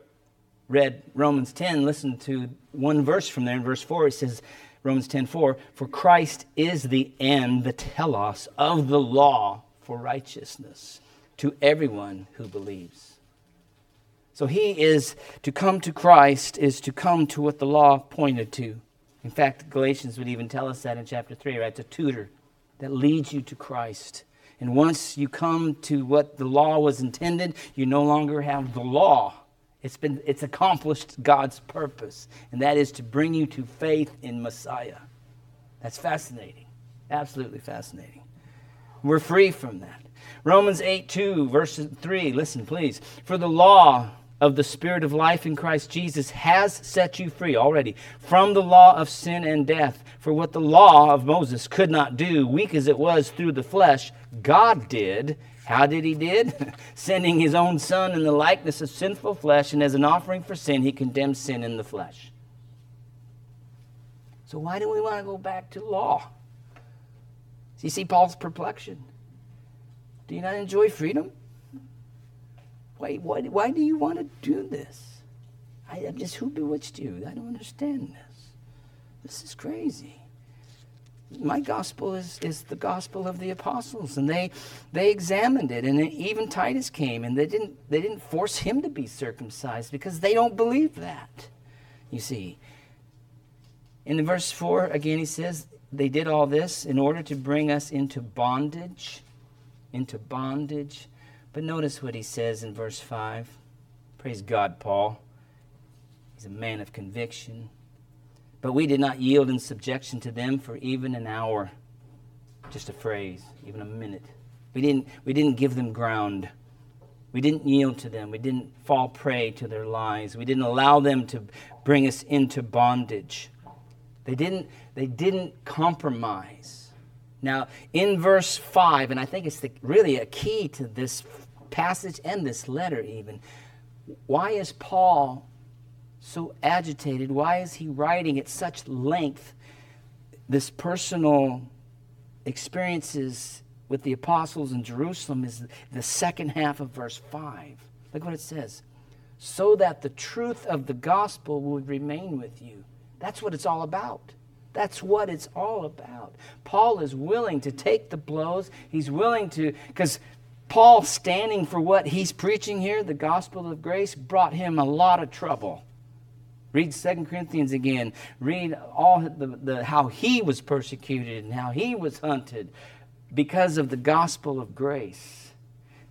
read Romans 10. Listen to one verse from there. In verse 4, it says, Romans 10 4, For Christ is the end, the telos of the law for righteousness to everyone who believes. So he is to come to Christ, is to come to what the law pointed to. In fact, Galatians would even tell us that in chapter 3, right? It's a tutor that leads you to Christ. And once you come to what the law was intended, you no longer have the law. It's been it's accomplished God's purpose, and that is to bring you to faith in Messiah. That's fascinating. Absolutely fascinating. We're free from that. Romans 8 2, verse 3, listen, please. For the law of the Spirit of life in Christ Jesus has set you free already from the law of sin and death. For what the law of Moses could not do, weak as it was through the flesh, God did. How did he did? Sending his own son in the likeness of sinful flesh, and as an offering for sin, he condemned sin in the flesh. So why do we want to go back to law? So you see Paul's perplexion. Do you not enjoy freedom? Why, why, why do you want to do this? I, I'm just, who bewitched you? I don't understand this. This is crazy. My gospel is, is the gospel of the apostles, and they, they examined it, and even Titus came, and they didn't, they didn't force him to be circumcised because they don't believe that. You see, in verse 4, again, he says, they did all this in order to bring us into bondage, into bondage. But notice what he says in verse 5. Praise God, Paul. He's a man of conviction. But we did not yield in subjection to them for even an hour. Just a phrase, even a minute. We didn't, we didn't give them ground. We didn't yield to them. We didn't fall prey to their lies. We didn't allow them to bring us into bondage. They didn't, they didn't compromise. Now, in verse 5, and I think it's the, really a key to this passage and this letter, even, why is Paul so agitated? Why is he writing at such length this personal experiences with the apostles in Jerusalem is the second half of verse 5. Look what it says. So that the truth of the gospel would remain with you. That's what it's all about. That's what it's all about. Paul is willing to take the blows. He's willing to, because Paul standing for what he's preaching here, the gospel of grace, brought him a lot of trouble. Read 2 Corinthians again. Read all the, the, how he was persecuted and how he was hunted because of the gospel of grace.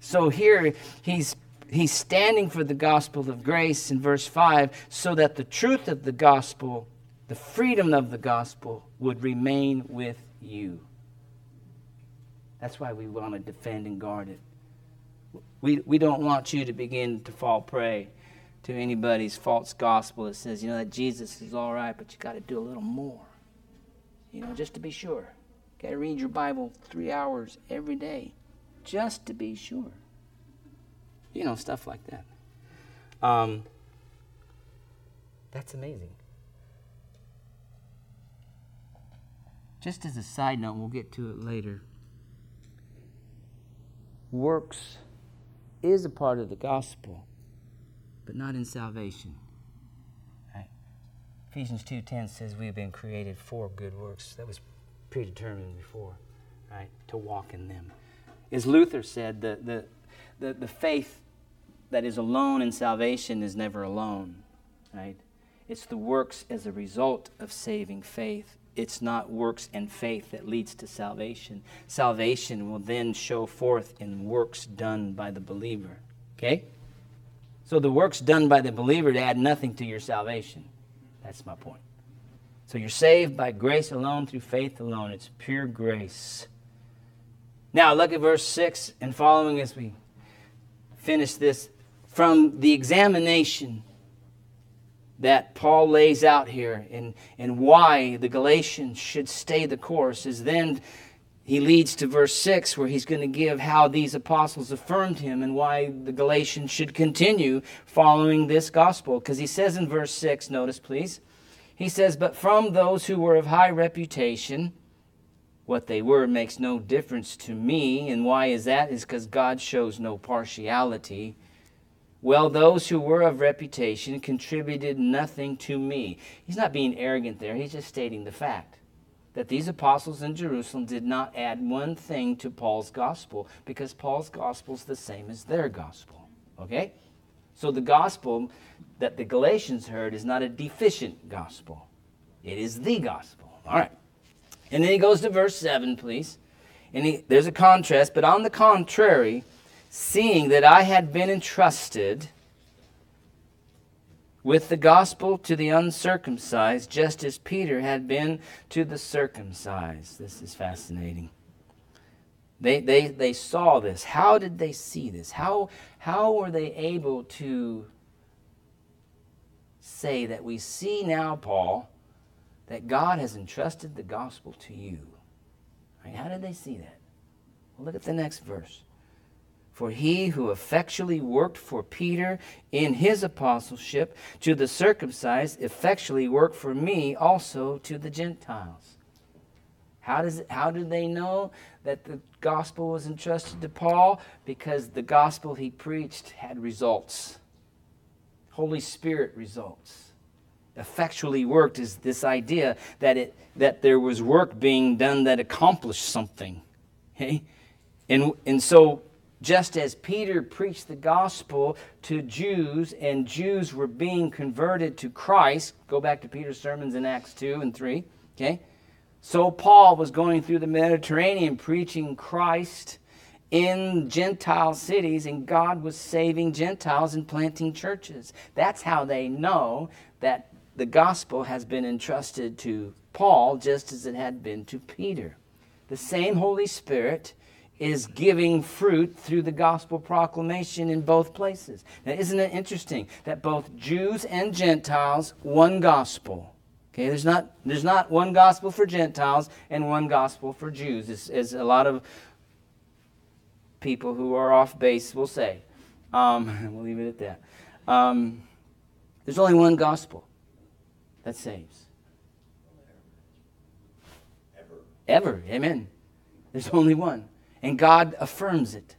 So here he's he's standing for the gospel of grace in verse 5 so that the truth of the gospel, the freedom of the gospel would remain with you. That's why we want to defend and guard it. We, we don't want you to begin to fall prey to anybody's false gospel that says, you know, that Jesus is all right, but you got to do a little more. You know, just to be sure. Got to read your Bible three hours every day, just to be sure. You know, stuff like that. Um, that's amazing. Just as a side note, we'll get to it later. Works is a part of the gospel but not in salvation. Right? Ephesians 2:10 says we have been created for good works. That was predetermined before, right? To walk in them. As Luther said, the, the, the, the faith that is alone in salvation is never alone, right? It's the works as a result of saving faith. It's not works and faith that leads to salvation. Salvation will then show forth in works done by the believer. Okay? So the works done by the believer to add nothing to your salvation. That's my point. So you're saved by grace alone, through faith alone. It's pure grace. Now look at verse 6 and following as we finish this. From the examination that Paul lays out here and, and why the Galatians should stay the course is then he leads to verse 6 where he's going to give how these apostles affirmed him and why the Galatians should continue following this gospel. Because he says in verse 6, notice please, he says, But from those who were of high reputation, what they were makes no difference to me. And why is that? Is because God shows no partiality. Well, those who were of reputation contributed nothing to me. He's not being arrogant there, he's just stating the fact that these apostles in Jerusalem did not add one thing to Paul's gospel because Paul's gospel is the same as their gospel. Okay? So the gospel that the Galatians heard is not a deficient gospel, it is the gospel. All right. And then he goes to verse 7, please. And he, there's a contrast, but on the contrary, seeing that I had been entrusted with the gospel to the uncircumcised, just as Peter had been to the circumcised. This is fascinating. They, they, they saw this. How did they see this? How, how were they able to say that we see now, Paul, that God has entrusted the gospel to you? Right, how did they see that? Well, look at the next verse. For he who effectually worked for Peter in his apostleship to the circumcised effectually worked for me also to the Gentiles. How, does how did they know that the gospel was entrusted to Paul? Because the gospel he preached had results. Holy Spirit results. Effectually worked is this idea that, it, that there was work being done that accomplished something. Okay? And, and so just as Peter preached the gospel to Jews and Jews were being converted to Christ, go back to Peter's sermons in Acts 2 and 3, okay? So Paul was going through the Mediterranean preaching Christ in Gentile cities, and God was saving Gentiles and planting churches. That's how they know that the gospel has been entrusted to Paul just as it had been to Peter. The same Holy Spirit is giving fruit through the gospel proclamation in both places. Now, isn't it interesting that both Jews and Gentiles, one gospel? Okay, there's not, there's not one gospel for Gentiles and one gospel for Jews, as, as a lot of people who are off base will say. Um, we'll leave it at that. Um, there's only one gospel that saves. Ever. Ever. Amen. There's only one. And God affirms it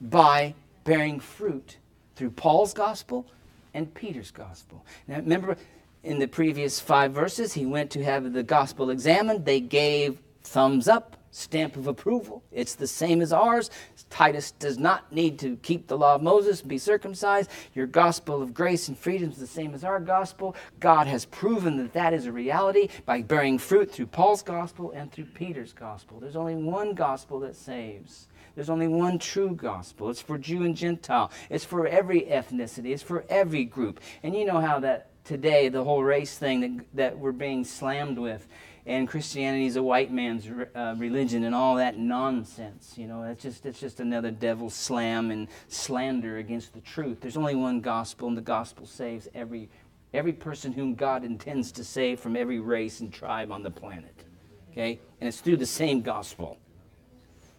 by bearing fruit through Paul's gospel and Peter's gospel. Now, remember in the previous five verses, he went to have the gospel examined. They gave thumbs up stamp of approval. It's the same as ours. Titus does not need to keep the law of Moses and be circumcised. Your gospel of grace and freedom is the same as our gospel. God has proven that that is a reality by bearing fruit through Paul's gospel and through Peter's gospel. There's only one gospel that saves. There's only one true gospel. It's for Jew and Gentile. It's for every ethnicity. It's for every group. And you know how that today, the whole race thing that, that we're being slammed with, and Christianity is a white man's uh, religion and all that nonsense. You know, it's just it's just another devil slam and slander against the truth. There's only one gospel, and the gospel saves every every person whom God intends to save from every race and tribe on the planet. Okay, and it's through the same gospel.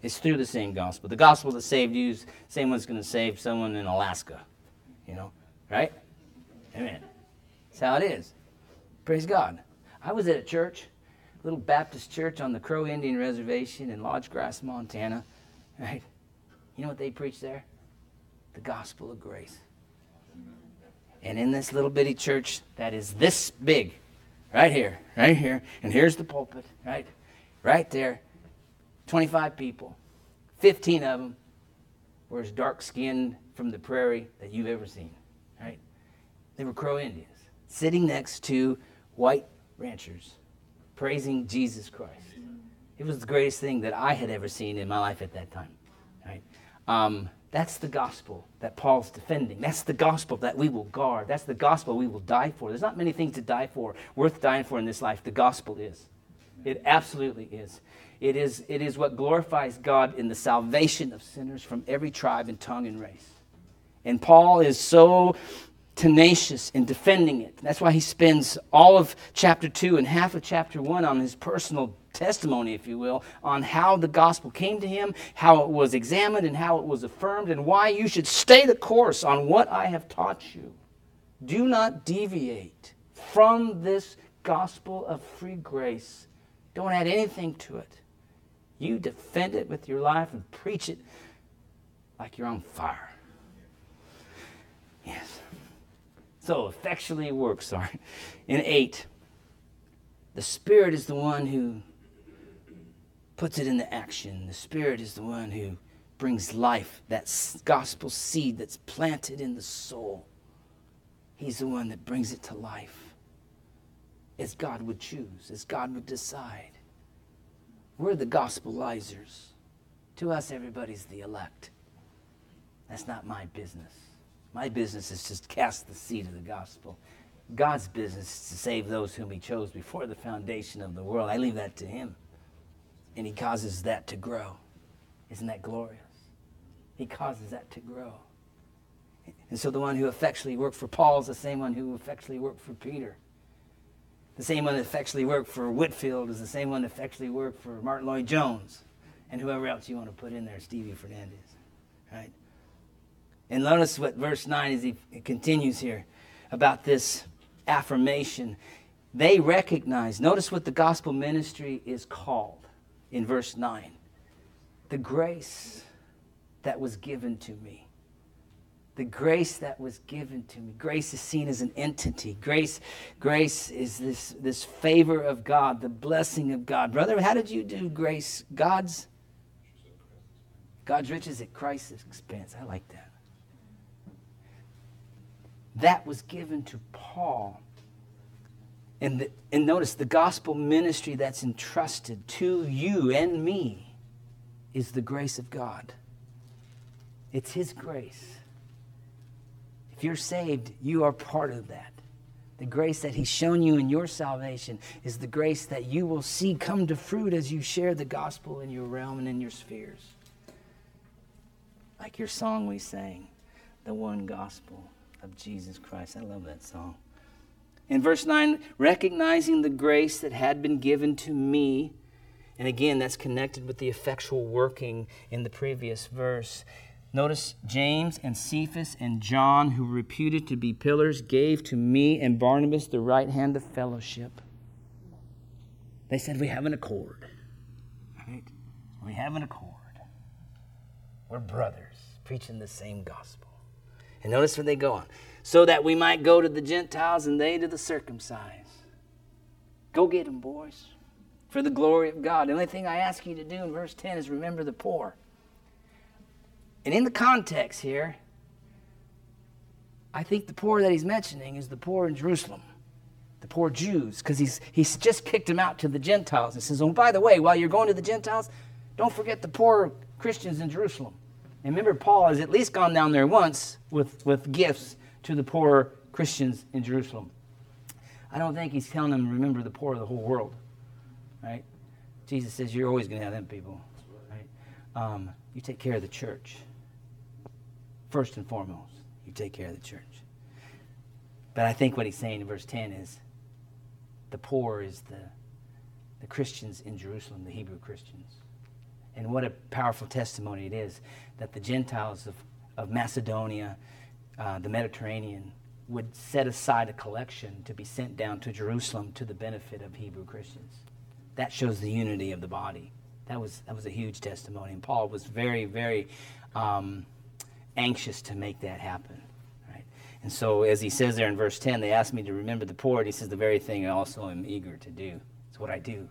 It's through the same gospel. The gospel that saved you same one's going to save someone in Alaska. You know, right? Amen. That's how it is. Praise God. I was at a church little Baptist church on the Crow Indian Reservation in Lodge Grass, Montana. Right? You know what they preach there? The gospel of grace. And in this little bitty church that is this big, right here, right here, and here's the pulpit, right? Right there, 25 people, 15 of them were as dark skinned from the prairie that you've ever seen, right? They were Crow Indians sitting next to white ranchers praising Jesus Christ. It was the greatest thing that I had ever seen in my life at that time. Right? Um, that's the gospel that Paul's defending. That's the gospel that we will guard. That's the gospel we will die for. There's not many things to die for, worth dying for in this life. The gospel is. It absolutely is. It is, it is what glorifies God in the salvation of sinners from every tribe and tongue and race. And Paul is so tenacious in defending it. That's why he spends all of chapter 2 and half of chapter 1 on his personal testimony, if you will, on how the gospel came to him, how it was examined, and how it was affirmed, and why you should stay the course on what I have taught you. Do not deviate from this gospel of free grace. Don't add anything to it. You defend it with your life and preach it like you're on fire. Yes. So effectually works sorry. In 8, the Spirit is the one who puts it into action. The Spirit is the one who brings life, that gospel seed that's planted in the soul. He's the one that brings it to life as God would choose, as God would decide. We're the gospelizers. To us, everybody's the elect. That's not my business. My business is to cast the seed of the gospel. God's business is to save those whom He chose before the foundation of the world. I leave that to Him. And He causes that to grow. Isn't that glorious? He causes that to grow. And so the one who effectually worked for Paul is the same one who effectually worked for Peter. The same one that effectually worked for Whitefield is the same one that effectually worked for Martyn Lloyd-Jones and whoever else you want to put in there, Stevie Fernandez. Right? And notice what verse 9 as he continues here about this affirmation. They recognize, notice what the gospel ministry is called in verse 9 the grace that was given to me. The grace that was given to me. Grace is seen as an entity. Grace, grace is this, this favor of God, the blessing of God. Brother, how did you do grace? God's God's riches at Christ's expense. I like that that was given to Paul. And, the, and notice the gospel ministry that's entrusted to you and me is the grace of God. It's His grace. If you're saved, you are part of that. The grace that He's shown you in your salvation is the grace that you will see come to fruit as you share the gospel in your realm and in your spheres. Like your song we sang, the one gospel of Jesus Christ. I love that song. In verse 9, recognizing the grace that had been given to me, and again, that's connected with the effectual working in the previous verse. Notice James and Cephas and John, who were reputed to be pillars, gave to me and Barnabas the right hand of fellowship. They said, We have an accord. Right? We have an accord. We're brothers, preaching the same gospel. And notice where they go on. So that we might go to the Gentiles and they to the circumcised. Go get them, boys for the glory of God. The only thing I ask you to do in verse 10 is remember the poor. And in the context here, I think the poor that he's mentioning is the poor in Jerusalem, the poor Jews, because he's, he's just kicked them out to the Gentiles. And says, Oh, by the way, while you're going to the Gentiles, don't forget the poor Christians in Jerusalem. And remember, Paul has at least gone down there once with, with gifts to the poor Christians in Jerusalem. I don't think he's telling them, remember the poor of the whole world right? Jesus says you're always going to have them people, right? Um, you take care of the church. First and foremost, you take care of the church. But I think what he's saying in verse 10 is the poor is the, the Christians in Jerusalem, the Hebrew Christians. And what a powerful testimony it is that the Gentiles of, of Macedonia, uh, the Mediterranean, would set aside a collection to be sent down to Jerusalem to the benefit of Hebrew Christians that shows the unity of the body. That was, that was a huge testimony. And Paul was very, very um, anxious to make that happen. Right? And so, as he says there in verse 10, they asked me to remember the poor. And he says, The very thing I also am eager to do. It's what I do.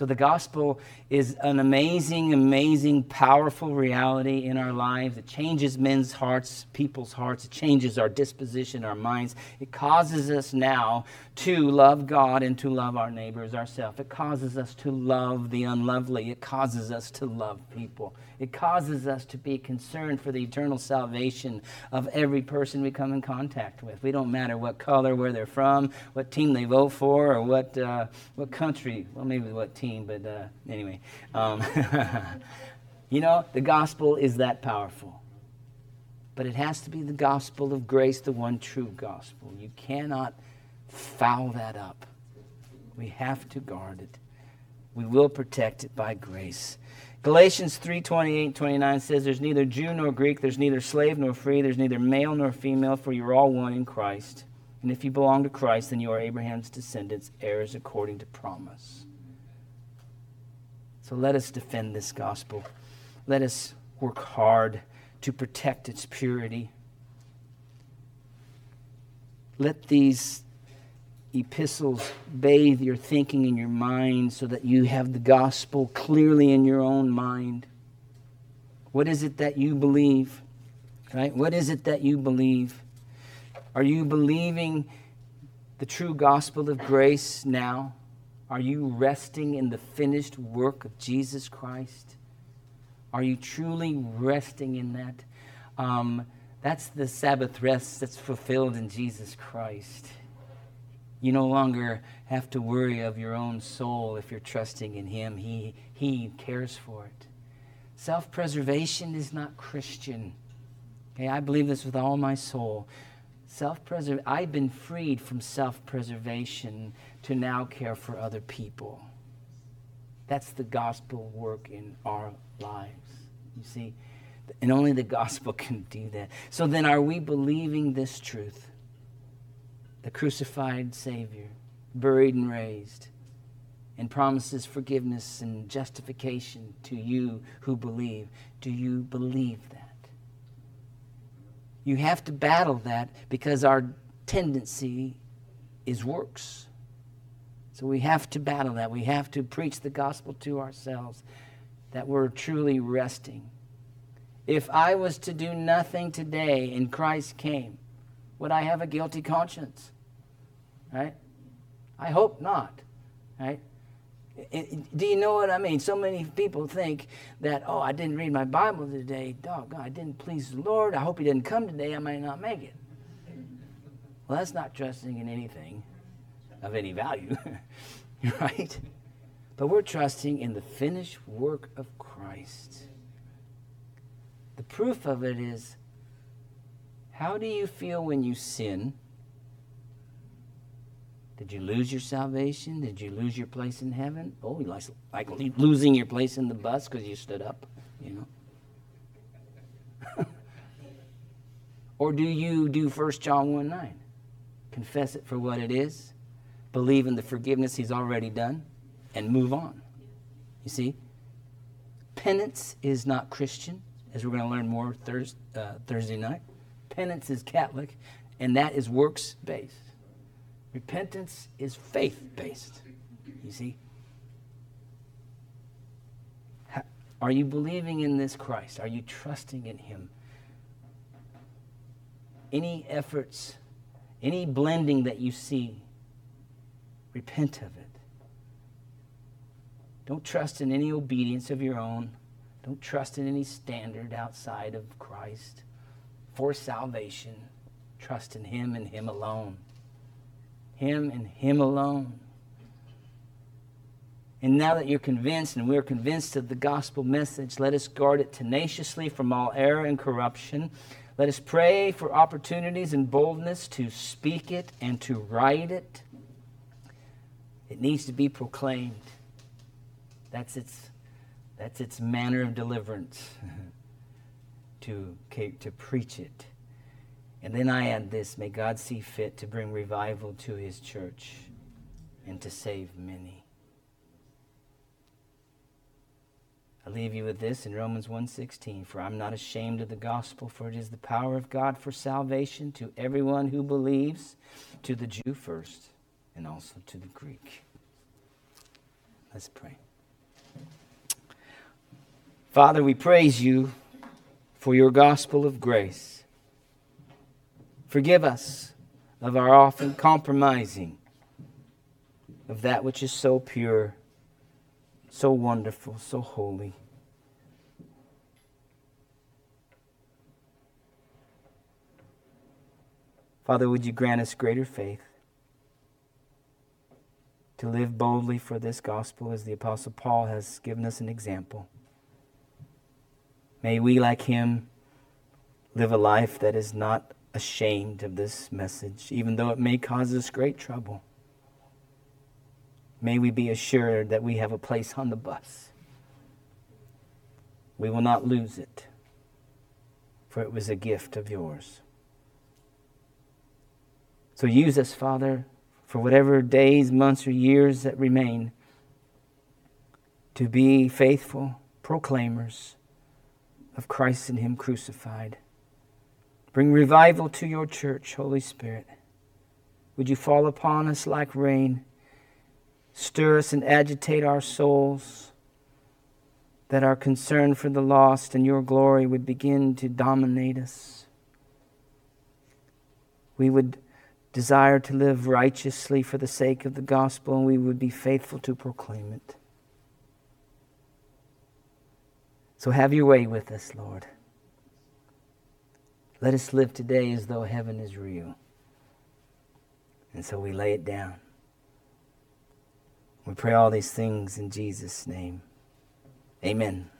So the gospel is an amazing, amazing, powerful reality in our lives. It changes men's hearts, people's hearts. It changes our disposition, our minds. It causes us now to love God and to love our neighbors ourselves. It causes us to love the unlovely. It causes us to love people. It causes us to be concerned for the eternal salvation of every person we come in contact with. We don't matter what color, where they're from, what team they vote for, or what, uh, what country. Well, maybe what team, but uh, anyway. Um, you know, the gospel is that powerful. But it has to be the gospel of grace, the one true gospel. You cannot foul that up. We have to guard it. We will protect it by grace. Galatians 3 28 29 says, There's neither Jew nor Greek, there's neither slave nor free, there's neither male nor female, for you're all one in Christ. And if you belong to Christ, then you are Abraham's descendants, heirs according to promise. So let us defend this gospel. Let us work hard to protect its purity. Let these epistles bathe your thinking and your mind so that you have the gospel clearly in your own mind. What is it that you believe? Right? What is it that you believe? Are you believing the true gospel of grace now? Are you resting in the finished work of Jesus Christ? Are you truly resting in that? Um, that's the Sabbath rest that's fulfilled in Jesus Christ. You no longer have to worry of your own soul if you're trusting in Him. He, he cares for it. Self preservation is not Christian. Okay, I believe this with all my soul. Self preservation, I've been freed from self preservation to now care for other people. That's the gospel work in our lives. You see? And only the gospel can do that. So then, are we believing this truth? The crucified Savior, buried and raised, and promises forgiveness and justification to you who believe. Do you believe that? You have to battle that because our tendency is works. So we have to battle that. We have to preach the gospel to ourselves that we're truly resting. If I was to do nothing today and Christ came, would I have a guilty conscience? Right? I hope not. Right? Do you know what I mean? So many people think that, oh, I didn't read my Bible today. Dog, I didn't please the Lord. I hope He didn't come today. I might not make it. Well, that's not trusting in anything of any value, right? But we're trusting in the finished work of Christ. The proof of it is how do you feel when you sin? Did you lose your salvation? Did you lose your place in heaven? Oh, like, like losing your place in the bus because you stood up, you know? or do you do 1 John 1 9? Confess it for what it is, believe in the forgiveness he's already done, and move on. You see? Penance is not Christian, as we're going to learn more uh, Thursday night. Penance is Catholic, and that is works based. Repentance is faith based. You see? Are you believing in this Christ? Are you trusting in Him? Any efforts, any blending that you see, repent of it. Don't trust in any obedience of your own. Don't trust in any standard outside of Christ for salvation. Trust in Him and Him alone. Him and Him alone. And now that you're convinced, and we're convinced of the gospel message, let us guard it tenaciously from all error and corruption. Let us pray for opportunities and boldness to speak it and to write it. It needs to be proclaimed. That's its, that's its manner of deliverance, to, to preach it. And then I add this may God see fit to bring revival to his church and to save many. I leave you with this in Romans 1:16 for I'm not ashamed of the gospel for it is the power of God for salvation to everyone who believes to the Jew first and also to the Greek. Let's pray. Father, we praise you for your gospel of grace. Forgive us of our often compromising of that which is so pure, so wonderful, so holy. Father, would you grant us greater faith to live boldly for this gospel as the Apostle Paul has given us an example? May we, like him, live a life that is not ashamed of this message, even though it may cause us great trouble. May we be assured that we have a place on the bus. We will not lose it, for it was a gift of yours. So use us, Father, for whatever days, months, or years that remain to be faithful proclaimers of Christ and Him crucified. Bring revival to your church, Holy Spirit. Would you fall upon us like rain? Stir us and agitate our souls, that our concern for the lost and your glory would begin to dominate us. We would desire to live righteously for the sake of the gospel, and we would be faithful to proclaim it. So have your way with us, Lord. Let us live today as though heaven is real. And so we lay it down. We pray all these things in Jesus' name. Amen.